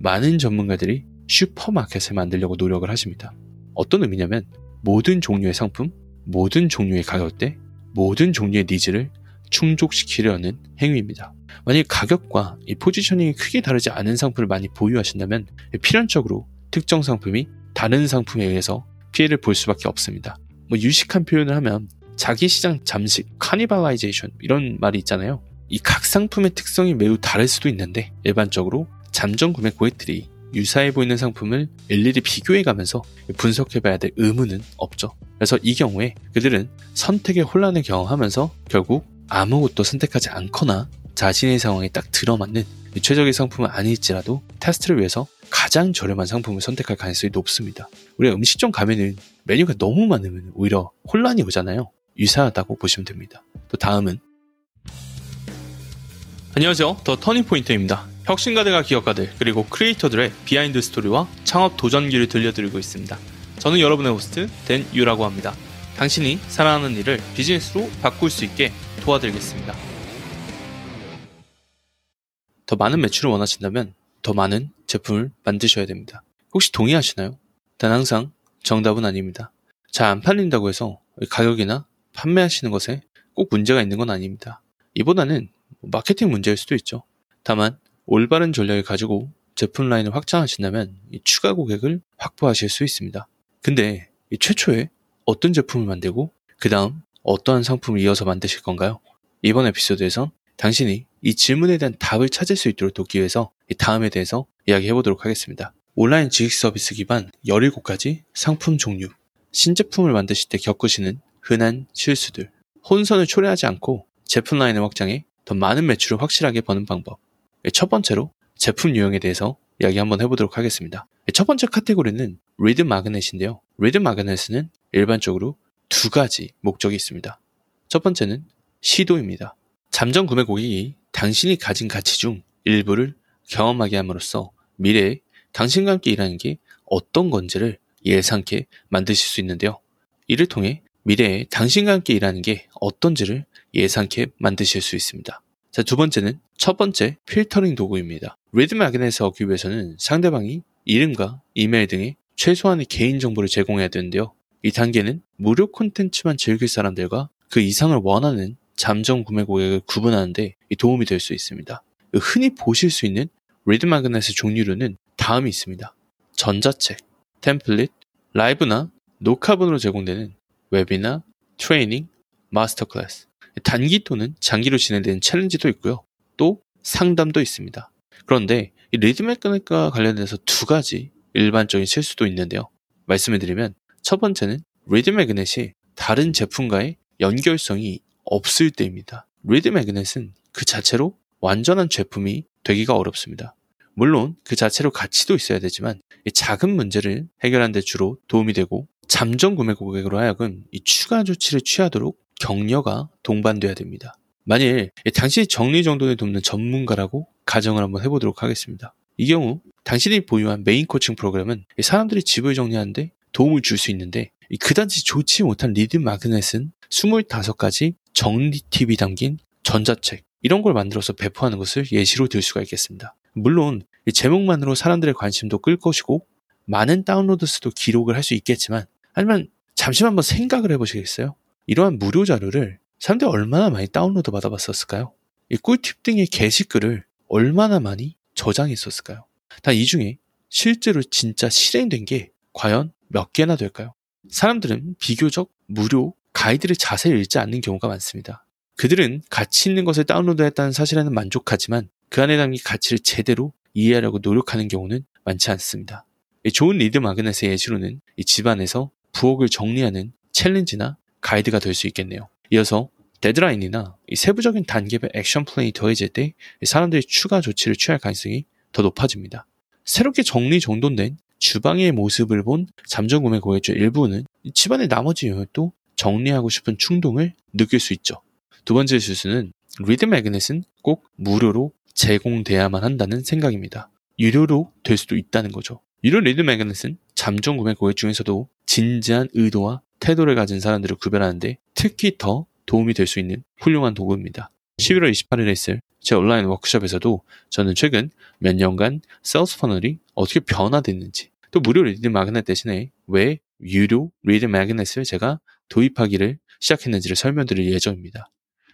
많은 전문가들이 슈퍼마켓을 만들려고 노력을 하십니다. 어떤 의미냐면 모든 종류의 상품, 모든 종류의 가격대, 모든 종류의 needs를 충족시키려는 행위입니다. 만약 가격과 이 positioning이 크게 다르지 않은 상품을 많이 보유하신다면 필연적으로 특정 상품이 다른 상품에 의해서 피해를 볼 수밖에 없습니다. 뭐 유식한 표현을 하면 자기 시장 잠식, cannibalization 이런 말이 있잖아요. 이 각 상품의 특성이 매우 다를 수도 있는데 일반적으로 잠정 구매 고객들이 유사해 보이는 상품을 일일이 비교해 가면서 분석해 봐야 될 의무는 없죠. 그래서 이 경우에 그들은 선택의 혼란을 경험하면서 결국 아무것도 선택하지 않거나 자신의 상황에 딱 들어맞는 최적의 상품은 아닐지라도 테스트를 위해서 가장 저렴한 상품을 선택할 가능성이 높습니다. 우리가 음식점 가면은 메뉴가 너무 많으면 오히려 혼란이 오잖아요. 유사하다고 보시면 됩니다. 또 다음은 안녕하세요. 더 터닝포인트입니다. 혁신가들과 기업가들 그리고 크리에이터들의 비하인드 스토리와 창업 도전기를 들려드리고 있습니다. 저는 여러분의 호스트 댄 유라고 합니다. 당신이 사랑하는 일을 비즈니스로 바꿀 수 있게 도와드리겠습니다. 더 많은 매출을 원하신다면 더 많은 제품을 만드셔야 됩니다. 혹시 동의하시나요? 단 항상 정답은 아닙니다. 잘 안 팔린다고 해서 가격이나 판매하시는 것에 꼭 문제가 있는 건 아닙니다. 이보다는 마케팅 문제일 수도 있죠. 다만 올바른 전략을 가지고 제품 라인을 확장하신다면 추가 고객을 확보하실 수 있습니다. 근데 최초에 어떤 제품을 만들고 그 다음 어떠한 상품을 이어서 만드실 건가요? 이번 에피소드에선 당신이 이 질문에 대한 답을 찾을 수 있도록 돕기 위해서 이 다음에 대해서 이야기해 보도록 하겠습니다. 온라인 지식 서비스 기반 17가지 상품 종류, 신제품을 만드실 때 겪으시는 흔한 실수들, 혼선을 초래하지 않고 제품 라인을 확장해 더 많은 매출을 확실하게 버는 방법. 첫 번째로 제품 유형에 대해서 이야기 한번 해보도록 하겠습니다. 첫 번째 카테고리는 lead magnet인데요. lead magnet은 일반적으로 두 가지 목적이 있습니다. 첫 번째는 시도입니다. 잠정 구매 고객이 당신이 가진 가치 중 일부를 경험하게 함으로써 미래에 당신과 함께 일하는 게 어떤 건지를 예상케 만드실 수 있는데요. 이를 통해 미래에 당신과 함께 일하는 게 어떤지를 예상케 만드실 수 있습니다. 자, 두 번째는 첫 번째 필터링 도구입니다. lead magnet을 얻기 위해서는 상대방이 이름과 이메일 등의 최소한의 개인 정보를 제공해야 되는데요. 이 단계는 무료 콘텐츠만 즐길 사람들과 그 이상을 원하는 잠정 구매 고객을 구분하는데 도움이 될 수 있습니다. 흔히 보실 수 있는 lead magnet의 종류로는 다음이 있습니다. 전자책, 템플릿, 라이브나 녹화본으로 제공되는 웹이나 트레이닝, master class, 단기 또는 장기로 진행되는 챌린지도 있고요. 또 상담도 있습니다. 그런데 이 lead magnet과 관련해서 두 가지 일반적인 실수도 있는데요. 말씀을 드리면 첫 번째는 lead magnet이 다른 제품과의 연결성이 없을 때입니다. lead magnet은 그 자체로 완전한 제품이 되기가 어렵습니다. 물론 그 자체로 가치도 있어야 되지만 작은 문제를 해결하는 데 주로 도움이 되고 잠정 구매 고객으로 하여금 이 추가 조치를 취하도록 격려가 동반돼야 됩니다. 만일 당신이 정리 정돈을 돕는 전문가라고 가정을 한번 해보도록 하겠습니다. 이 경우 당신이 보유한 메인 코칭 프로그램은 사람들이 집을 정리하는데 도움을 줄 수 있는데 그다지 좋지 못한 lead magnet은 25가지 정리 팁이 담긴 전자책 이런 걸 만들어서 배포하는 것을 예시로 들 수가 있겠습니다. 물론 제목만으로 사람들의 관심도 끌 것이고 많은 다운로드 수도 기록을 할 수 있겠지만 하지만 잠시만 한번 생각을 해보시겠어요? 이러한 무료 자료를 사람들이 얼마나 많이 다운로드 받아봤었을까요? 이 꿀팁 등의 게시글을 얼마나 많이 저장했었을까요? 다이 중에 실제로 진짜 실행된 게 과연 몇 개나 될까요? 사람들은 비교적 무료 가이드를 자세히 읽지 않는 경우가 많습니다. 그들은 가치 있는 것을 다운로드했다는 사실에는 만족하지만 그 안에 담긴 가치를 제대로 이해하려고 노력하는 경우는 많지 않습니다. 좋은 lead magnet의 예시로는 이 집안에서 부엌을 정리하는 챌린지나 가이드가 될 수 있겠네요. 이어서 데드라인이나 세부적인 단계별 action plan이 더해질 때 사람들이 추가 조치를 취할 가능성이 더 높아집니다. 새롭게 정리 정돈된 주방의 모습을 본 잠정구매 고객 중 일부는 집안의 나머지 영역도 정리하고 싶은 충동을 느낄 수 있죠. 두 번째 실수는 lead magnet은 꼭 무료로 제공돼야만 한다는 생각입니다. 유료로 될 수도 있다는 거죠. 유료 lead magnet은 잠정 구매 고객 중에서도 진지한 의도와 태도를 가진 사람들을 구별하는데 특히 더 도움이 될 수 있는 훌륭한 도구입니다. 11월 28일에 있을 제 온라인 워크숍에서도 저는 최근 몇 년간 sales funnel이 어떻게 변화됐는지 또 무료 lead magnet 대신에 왜 유료 lead magnet을 제가 도입하기를 시작했는지를 설명드릴 예정입니다.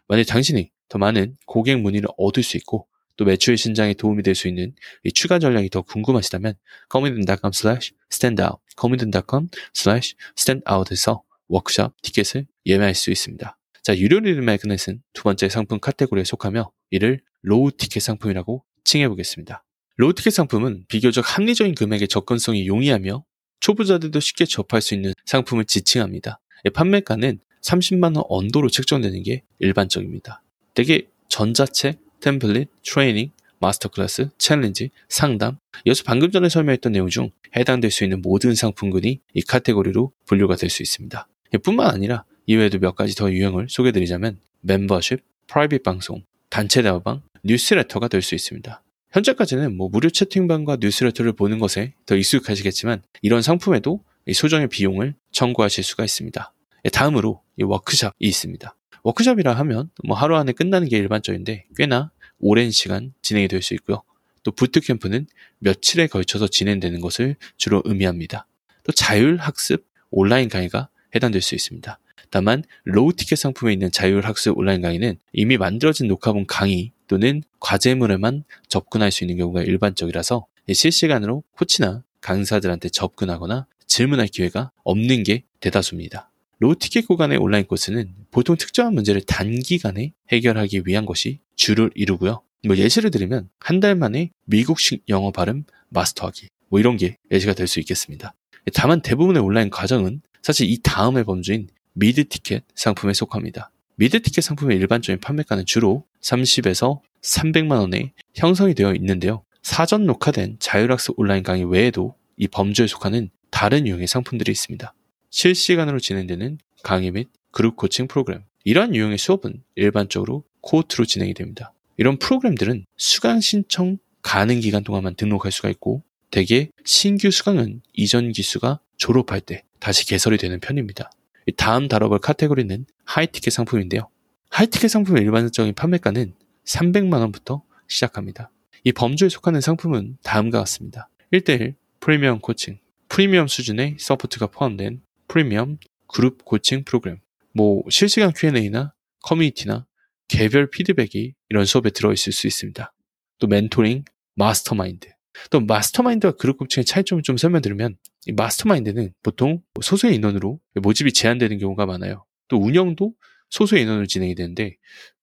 만약 당신이 더 많은 고객 문의를 얻을 수 있고 또 매출 신장에 도움이 될 수 있는 이 추가 전략이 더 궁금하시다면 commitcom slash standout commitcom slash standout에서 워크샵 티켓을 예매할 수 있습니다. 자, 유료 lead magnet은 두 번째 상품 카테고리에 속하며 이를 low ticket 상품이라고 칭해 보겠습니다. low ticket 상품은 비교적 합리적인 금액의 접근성이 용이하며 초보자들도 쉽게 접할 수 있는 상품을 지칭합니다. 판매가는 30만원 under로 책정되는 게 일반적입니다. 대개 전자책, 템플릿, 트레이닝, master class, 챌린지, 상담, 이어서 방금 전에 설명했던 내용 중 해당될 수 있는 모든 상품군이 이 카테고리로 분류가 될 수 있습니다. 뿐만 아니라 이외에도 몇 가지 더 유형을 소개드리자면 멤버십, private 방송, 단체 대화방, 뉴스레터가 될 수 있습니다. 현재까지는 뭐 무료 채팅방과 뉴스레터를 보는 것에 더 익숙하시겠지만 이런 상품에도 소정의 비용을 청구하실 수가 있습니다. 예, 다음으로 워크샵이 있습니다. 워크샵이라 하면 뭐 하루 안에 끝나는 게 일반적인데 꽤나 오랜 시간 진행이 될 수 있고요. 또 bootcamp는 며칠에 걸쳐서 진행되는 것을 주로 의미합니다. 또 자율학습 온라인 강의가 해당될 수 있습니다. 다만 low ticket 상품에 있는 자율학습 온라인 강의는 이미 만들어진 녹화본 강의 또는 과제물에만 접근할 수 있는 경우가 일반적이라서 실시간으로 코치나 강사들한테 접근하거나 질문할 기회가 없는 게 대다수입니다. low ticket 구간의 온라인 코스는 보통 특정한 문제를 단기간에 해결하기 위한 것이 주를 이루고요. 뭐 예시를 들면 한 달 만에 미국식 영어 발음 마스터하기 뭐 이런 게 예시가 될 수 있겠습니다. 다만 대부분의 온라인 과정은 사실 이 다음의 범주인 mid ticket 상품에 속합니다. mid ticket 상품의 일반적인 판매가는 주로 30에서 300만 원에 형성이 되어 있는데요. 사전 녹화된 자율학습 온라인 강의 외에도 이 범주에 속하는 다른 유형의 상품들이 있습니다. 실시간으로 진행되는 강의 및 그룹 코칭 프로그램. 이러한 유형의 수업은 일반적으로 코호트로 진행이 됩니다. 이런 프로그램들은 수강 신청 가능 기간 동안만 등록할 수가 있고 대개 신규 수강은 이전 기수가 졸업할 때 다시 개설이 되는 편입니다. 다음 다뤄볼 카테고리는 하이티켓 상품인데요. 하이티켓 상품의 일반적인 판매가는 300만원부터 시작합니다. 이 범주에 속하는 상품은 다음과 같습니다. 1대1 프리미엄 코칭, 프리미엄 수준의 support가 포함된 프리미엄 그룹 코칭 프로그램, 뭐 실시간 Q&A나 커뮤니티나 개별 피드백이 이런 수업에 들어있을 수 있습니다. 또 멘토링, mastermind. 또 mastermind와 그룹 코칭의 차이점을 좀 설명드리면 이 mastermind는 보통 소수의 인원으로 모집이 제한되는 경우가 많아요. 또 운영도 소수의 인원으로 진행이 되는데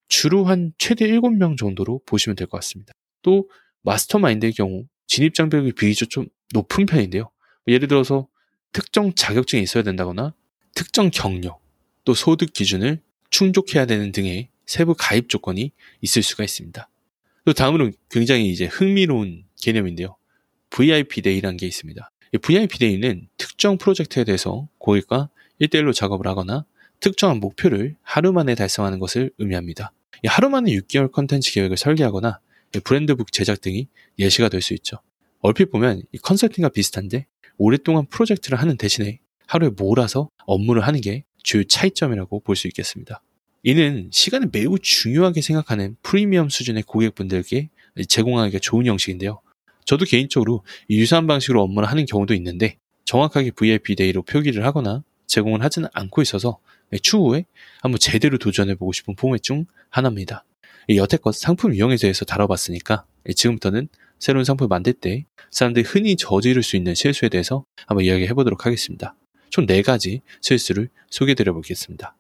주로 한 최대 7명 정도로 보시면 될 것 같습니다. 또 mastermind의 경우 진입 장벽이 비교적 좀 높은 편인데요. 예를 들어서 특정 자격증이 있어야 된다거나 특정 경력, 또 소득 기준을 충족해야 되는 등의 세부 가입 조건이 있을 수가 있습니다. 또 다음으로 굉장히 이제 흥미로운 개념인데요. VIP day라는 게 있습니다. VIP day는 특정 프로젝트에 대해서 고객과 1대1로 작업을 하거나 특정한 목표를 하루 만에 달성하는 것을 의미합니다. 하루 만에 6개월 컨텐츠 계획을 설계하거나 brand book 제작 등이 예시가 될 수 있죠. 얼핏 보면 이 컨설팅과 비슷한데 오랫동안 프로젝트를 하는 대신에 하루에 몰아서 업무를 하는 게 주요 차이점이라고 볼 수 있겠습니다. 이는 시간을 매우 중요하게 생각하는 프리미엄 수준의 고객분들께 제공하기가 좋은 형식인데요. 저도 개인적으로 유사한 방식으로 업무를 하는 경우도 있는데 정확하게 VIP day로 표기를 하거나 제공을 하지는 않고 있어서 추후에 한번 제대로 도전해보고 싶은 포맷 중 하나입니다. 여태껏 상품 유형에 대해서 다뤄봤으니까 지금부터는 새로운 상품을 만들 때 사람들이 흔히 저지를 수 있는 실수에 대해서 한번 이야기해 보도록 하겠습니다. 총 4가지 실수를 소개해 드려 보겠습니다.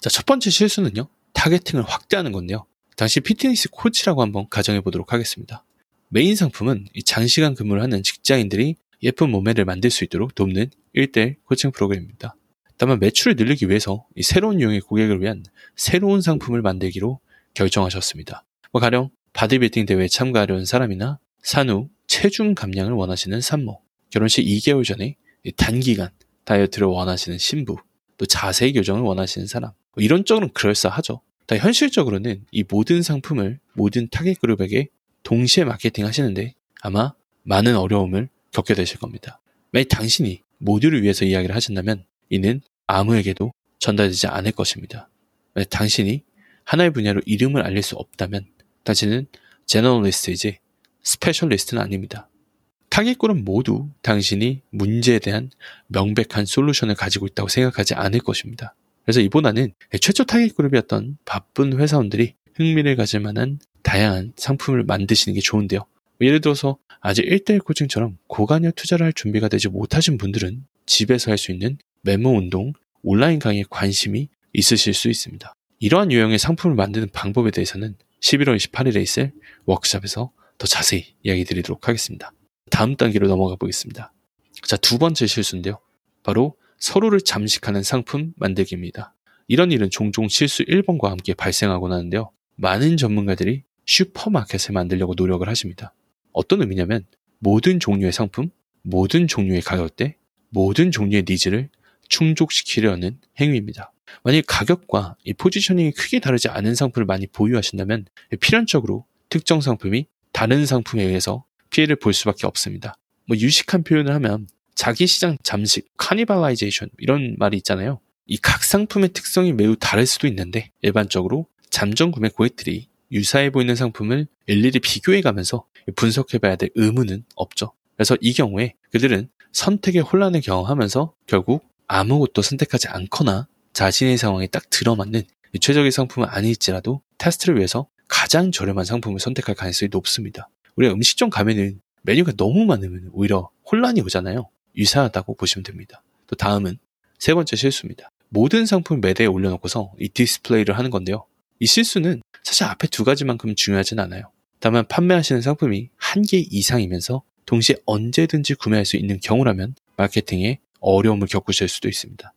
자, 첫 번째 실수는요. targeting을 확대하는 건데요. 당신이 피트니스 코치라고 한번 가정해 보도록 하겠습니다. 메인 상품은 장시간 근무를 하는 직장인들이 예쁜 몸매를 만들 수 있도록 돕는 1대1 코칭 프로그램입니다. 다만 매출을 늘리기 위해서 새로운 유형의 고객을 위한 새로운 상품을 만들기로 결정하셨습니다. 뭐 가령 바디빌딩 대회에 참가하려는 사람이나 산후 체중 감량을 원하시는 산모, 결혼식 2개월 전에 단기간 다이어트를 원하시는 신부, 또 자세 교정을 원하시는 사람. 뭐 이런 쪽은 그럴싸하죠. 다만 현실적으로는 이 모든 상품을 모든 타겟 그룹에게 동시에 마케팅 하시는데 아마 많은 어려움을 겪게 되실 겁니다. 만약 당신이 모두를 위해서 이야기를 하신다면 이는 아무에게도 전달되지 않을 것입니다. 만약 당신이 하나의 분야로 이름을 알릴 수 없다면 당신은 generalist이지 specialist는 아닙니다. 타깃군은 모두 당신이 문제에 대한 명백한 솔루션을 가지고 있다고 생각하지 않을 것입니다. 그래서 이보다는 최초 타깃 그룹이었던 바쁜 회사원들이 흥미를 가질 만한 다양한 상품을 만드시는 게 좋은데요. 예를 들어서 아직 1대1 코칭처럼 고관여 투자를 할 준비가 되지 못하신 분들은 집에서 할 수 있는 메모 운동, 온라인 강의에 관심이 있으실 수 있습니다. 이러한 유형의 상품을 만드는 방법에 대해서는 11월 28일에 있을 워크샵에서 더 자세히 이야기 드리도록 하겠습니다. 다음 단계로 넘어가 보겠습니다. 자, 두 번째 실수인데요. 바로 서로를 잠식하는 상품 만들기입니다. 이런 일은 종종 실수 1번과 함께 발생하곤 하는데요. 많은 전문가들이 슈퍼마켓을 만들려고 노력을 하십니다. 어떤 의미냐면 모든 종류의 상품, 모든 종류의 가격대, 모든 종류의 needs를 충족시키려는 행위입니다. 만약 가격과 이 positioning이 크게 다르지 않은 상품을 많이 보유하신다면 필연적으로 특정 상품이 다른 상품에 의해서 피해를 볼 수밖에 없습니다. 뭐 유식한 표현을 하면 자기 시장 잠식, cannibalization 이런 말이 있잖아요. 이 각 상품의 특성이 매우 다를 수도 있는데 일반적으로 잠정 구매 고객들이 유사해 보이는 상품을 일일이 비교해 가면서 분석해 봐야 될 의무는 없죠. 그래서 이 경우에 그들은 선택의 혼란을 경험하면서 결국 아무것도 선택하지 않거나 자신의 상황에 딱 들어맞는 최적의 상품은 아닐지라도 테스트를 위해서 가장 저렴한 상품을 선택할 가능성이 높습니다. 우리가 음식점 가면은 메뉴가 너무 많으면 오히려 혼란이 오잖아요. 유사하다고 보시면 됩니다. 또 다음은 세 번째 실수입니다. 모든 상품 매대에 올려놓고서 이 디스플레이를 하는 건데요. 이 실수는 사실 앞에 두 가지만큼 중요하진 않아요. 다만 판매하시는 상품이 한 개 이상이면서 동시에 언제든지 구매할 수 있는 경우라면 마케팅에 어려움을 겪으실 수도 있습니다.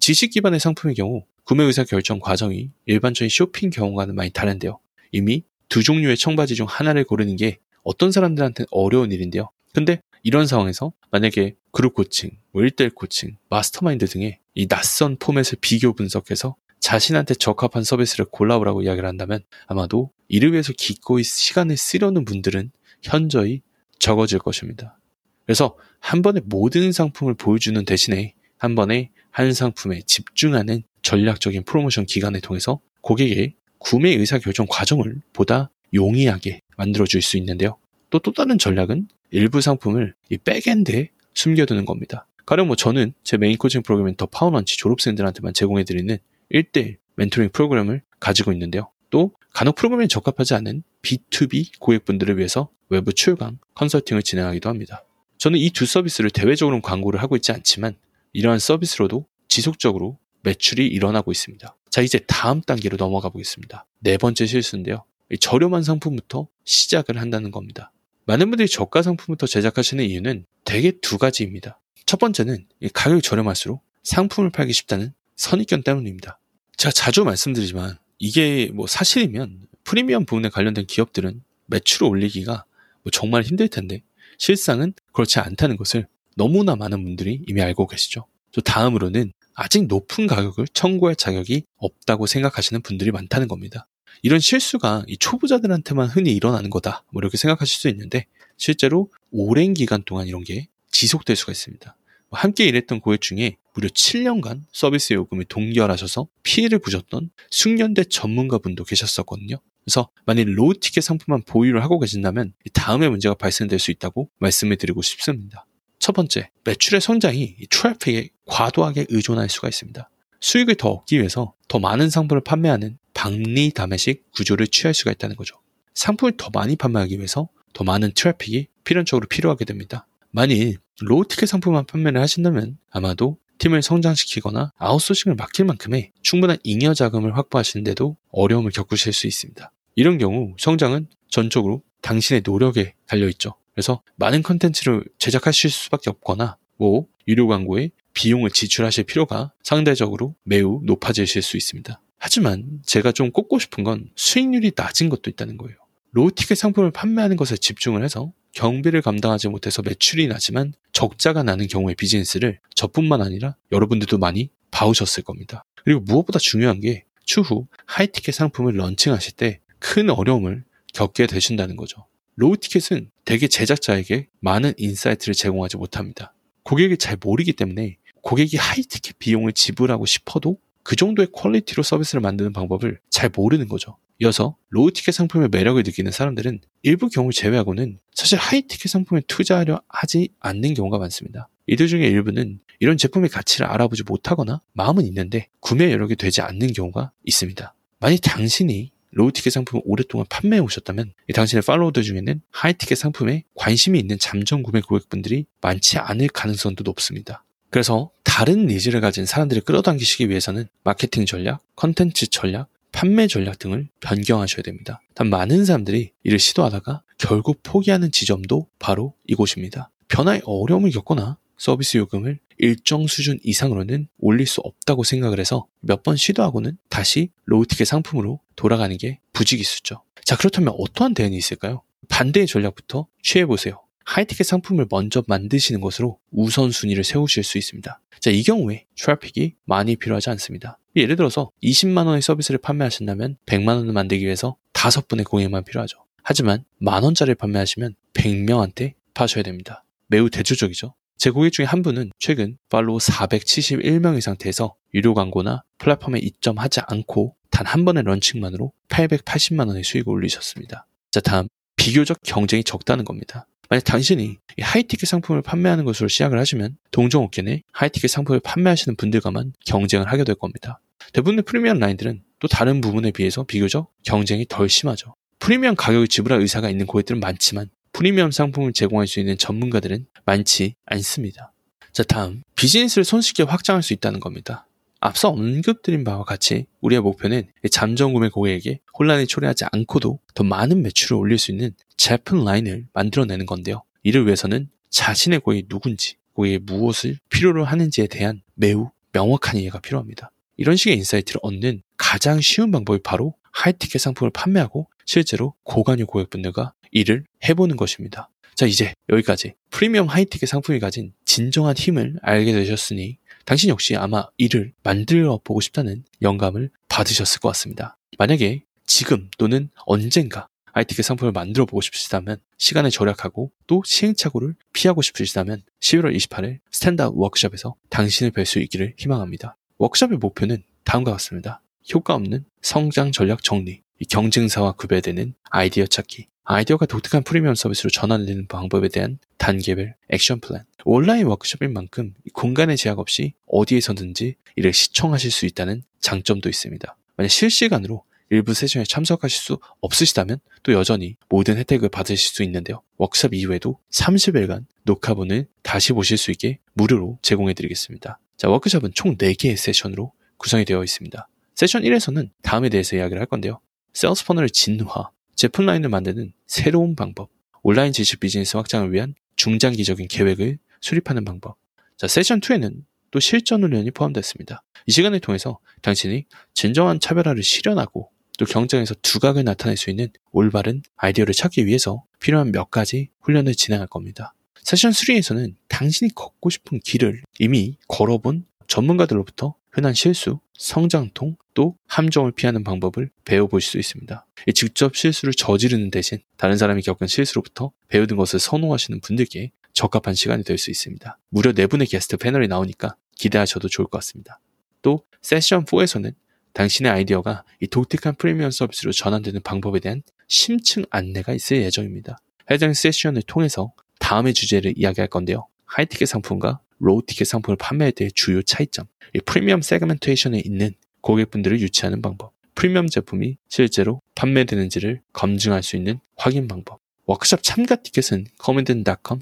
지식 기반의 상품의 경우 구매 의사 결정 과정이 일반적인 쇼핑 경우와는 많이 다른데요. 이미 두 종류의 청바지 중 하나를 고르는 게 어떤 사람들한테는 어려운 일인데요. 근데 이런 상황에서 만약에 그룹 코칭, 뭐 1대1 코칭, 마스터마인드 등의 이 낯선 포맷을 비교 분석해서 자신한테 적합한 서비스를 골라오라고 이야기를 한다면 아마도 이를 위해서 기꺼이 시간을 쓰려는 분들은 현저히 적어질 것입니다. 그래서 한 번에 모든 상품을 보여주는 대신에 한 번에 한 상품에 집중하는 전략적인 프로모션 기간을 통해서 고객의 구매 의사 결정 과정을 보다 용이하게 만들어 줄 수 있는데요. 또 또 다른 전략은 일부 상품을 이 backend에 숨겨두는 겁니다. 가령 뭐 저는 제 메인 코칭 프로그램인 The Power Launch 졸업생들한테만 제공해드리는 1대1 멘토링 프로그램을 가지고 있는데요. 또 간혹 프로그램에 적합하지 않은 B2B 고객분들을 위해서 외부 출강 컨설팅을 진행하기도 합니다. 저는 이 두 서비스를 대외적으로는 광고를 하고 있지 않지만 이러한 서비스로도 지속적으로 매출이 일어나고 있습니다. 자, 이제 다음 단계로 넘어가 보겠습니다. 네 번째 실수인데요. 저렴한 상품부터 시작을 한다는 겁니다. 많은 분들이 저가 상품부터 제작하시는 이유는 대개 두 가지입니다. 첫 번째는 가격이 저렴할수록 상품을 팔기 쉽다는 선입견 때문입니다. 제가 자주 말씀드리지만 이게 뭐 사실이면 프리미엄 부분에 관련된 기업들은 매출을 올리기가 뭐 정말 힘들 텐데 실상은 그렇지 않다는 것을 너무나 많은 분들이 이미 알고 계시죠. 또 다음으로는 아직 높은 가격을 청구할 자격이 없다고 생각하시는 분들이 많다는 겁니다. 이런 실수가 이 초보자들한테만 흔히 일어나는 거다. 뭐 이렇게 생각하실 수 있는데 실제로 오랜 기간 동안 이런 게 지속될 수가 있습니다. 뭐 함께 일했던 고객 중에 무려 7년간 서비스 요금을 동결하셔서 피해를 보셨던 숙련된 전문가분도 계셨었거든요. 그래서 만일 low ticket 상품만 보유를 하고 계신다면 다음에 문제가 발생될 수 있다고 말씀을 드리고 싶습니다. 첫 번째, 매출의 성장이 트래픽에 과도하게 의존할 수가 있습니다. 수익을 더 얻기 위해서 더 많은 상품을 판매하는 박리다매식 구조를 취할 수가 있다는 거죠. 상품을 더 많이 판매하기 위해서 더 많은 트래픽이 필연적으로 필요하게 됩니다. 만일 low ticket 상품만 판매를 하신다면 아마도 팀을 성장시키거나 아웃소싱을 맡길 만큼의 충분한 잉여 자금을 확보하시는데도 어려움을 겪으실 수 있습니다. 이런 경우 성장은 전적으로 당신의 노력에 달려있죠. 그래서 많은 컨텐츠를 제작하실 수밖에 없거나 뭐 유료 광고에 비용을 지출하실 필요가 상대적으로 매우 높아지실 수 있습니다. 하지만 제가 좀 꼽고 싶은 건 수익률이 낮은 것도 있다는 거예요. low ticket 상품을 판매하는 것에 집중을 해서 경비를 감당하지 못해서 매출이 나지만 적자가 나는 경우의 비즈니스를 저뿐만 아니라 여러분들도 많이 봐오셨을 겁니다. 그리고 무엇보다 중요한 게 추후 high ticket 상품을 런칭하실 때 큰 어려움을 겪게 되신다는 거죠. low ticket은 대개 제작자에게 많은 인사이트를 제공하지 못합니다. 고객이 잘 모르기 때문에 고객이 high ticket 비용을 지불하고 싶어도 그 정도의 퀄리티로 서비스를 만드는 방법을 잘 모르는 거죠. 이어서 low ticket 상품의 매력을 느끼는 사람들은 일부 경우를 제외하고는 사실 high ticket 상품에 투자하려 하지 않는 경우가 많습니다. 이들 중에 일부는 이런 제품의 가치를 알아보지 못하거나 마음은 있는데 구매 여력이 되지 않는 경우가 있습니다. 만약 당신이 low ticket 상품을 오랫동안 판매해 오셨다면 당신의 팔로워들 중에는 high ticket 상품에 관심이 있는 잠재 구매 고객분들이 많지 않을 가능성도 높습니다. 그래서 다른 needs를 가진 사람들을 끌어당기시기 위해서는 마케팅 전략, 컨텐츠 전략, 판매 전략 등을 변경하셔야 됩니다. 단 많은 사람들이 이를 시도하다가 결국 포기하는 지점도 바로 이곳입니다. 변화에 어려움을 겪거나 서비스 요금을 일정 수준 이상으로는 올릴 수 없다고 생각을 해서 몇 번 시도하고는 다시 low ticket 상품으로 돌아가는 게 부지기수죠. 자, 그렇다면 어떠한 대안이 있을까요? 반대의 전략부터 취해보세요. high ticket 상품을 먼저 만드시는 것으로 우선순위를 세우실 수 있습니다. 자, 이 경우에 트래픽이 많이 필요하지 않습니다. 예를 들어서 20만원의 서비스를 판매하신다면 100만원을 만들기 위해서 5분의 고객만 필요하죠. 하지만 만원짜리를 판매하시면 100명한테 파셔야 됩니다. 매우 대조적이죠. 제 고객 중에 한 분은 최근 팔로우 471명 의 상태에서 유료 광고나 플랫폼에 입점하지 않고 단 한 번의 런칭만으로 880만 원의 수익을 올리셨습니다. 자, 다음 비교적 경쟁이 적다는 겁니다. 만약 당신이 하이티켓 상품을 판매하는 것으로 시작을 하시면 동종업계 내 하이티켓 상품을 판매하시는 분들과만 경쟁을 하게 될 겁니다. 대부분의 프리미엄 라인들은 또 다른 부분에 비해서 비교적 경쟁이 덜 심하죠. 프리미엄 가격을 지불할 의사가 있는 고객들은 많지만 프리미엄 상품을 제공할 수 있는 전문가들은 많지 않습니다. 자, 다음. 비즈니스를 손쉽게 확장할 수 있다는 겁니다. 앞서 언급드린 바와 같이 우리의 목표는 잠재 구매 고객에게 혼란을 초래하지 않고도 더 많은 매출을 올릴 수 있는 제품 라인을 만들어내는 건데요. 이를 위해서는 자신의 고객이 누군지, 고객이 무엇을 필요로 하는지에 대한 매우 명확한 이해가 필요합니다. 이런 식의 insight를 얻는 가장 쉬운 방법이 바로 high ticket 상품을 판매하고 실제로 고관여 고객분들과 일을 해보는 것입니다. 자, 이제 여기까지 프리미엄 high ticket 상품이 가진 진정한 힘을 알게 되셨으니 당신 역시 아마 이를 만들어 보고 싶다는 영감을 받으셨을 것 같습니다. 만약에 지금 또는 언젠가 high ticket 상품을 만들어 보고 싶으시다면 시간을 절약하고 또 시행착오를 피하고 싶으시다면 11월 28일 Standout 워크숍에서 당신을 뵐 수 있기를 희망합니다. 워크숍의 목표는 다음과 같습니다. 효과 없는 성장 전략 정리, 경쟁사와 구별되는 아이디어 찾기, 아이디어가 독특한 프리미엄 서비스로 전환되는 방법에 대한 단계별 action plan. 온라인 워크숍인 만큼 공간의 제약 없이 어디에서든지 이를 시청하실 수 있다는 장점도 있습니다. 만약 실시간으로 일부 세션에 참석하실 수 없으시다면 또 여전히 모든 혜택을 받으실 수 있는데요. 워크숍 이후에도 30일간 녹화본을 다시 보실 수 있게 무료로 제공해 드리겠습니다. 자, 워크숍은 총 4개의 세션으로 구성이 되어 있습니다. 세션 1에서는 다음에 대해서 이야기를 할 건데요. sales funnel의 진화, 제품 라인을 만드는 새로운 방법, 온라인 지식 비즈니스 확장을 위한 중장기적인 계획을 수립하는 방법. 자, 세션 2에는 또 실전 훈련이 포함됐습니다. 이 시간을 통해서 당신이 진정한 차별화를 실현하고 또 경쟁에서 두각을 나타낼 수 있는 올바른 아이디어를 찾기 위해서 필요한 몇 가지 훈련을 진행할 겁니다. 세션 3에서는 당신이 걷고 싶은 길을 이미 걸어본 전문가들로부터 흔한 실수, 성장통, 또 함정을 피하는 방법을 배워볼 수 있습니다. 직접 실수를 저지르는 대신 다른 사람이 겪은 실수로부터 배우는 것을 선호하시는 분들께 적합한 시간이 될 수 있습니다. 무려 4분의 게스트 패널이 나오니까 기대하셔도 좋을 것 같습니다. 또 세션 4에서는 당신의 아이디어가 이 독특한 프리미엄 서비스로 전환되는 방법에 대한 심층 안내가 있을 예정입니다. 해당 세션을 통해서 다음의 주제를 이야기할 건데요. high ticket 상품과 low ticket 상품을 판매할 때의 주요 차이점, 프리미엄 segmentation에 있는 고객분들을 유치하는 방법, 프리미엄 제품이 실제로 판매되는지를 검증할 수 있는 확인 방법. 워크숍 참가 티켓은 commandcom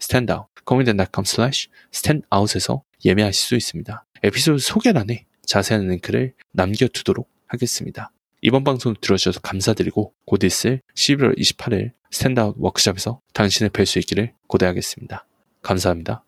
standout, commandcom standout에서 예매하실 수 있습니다. 에피소드 소개란에 자세한 링크를 남겨두도록 하겠습니다. 이번 방송 들어주셔서 감사드리고 곧 있을 11월 28일 스탠다웃 워크숍에서 당신을 뵐 수 있기를 고대하겠습니다. 감사합니다.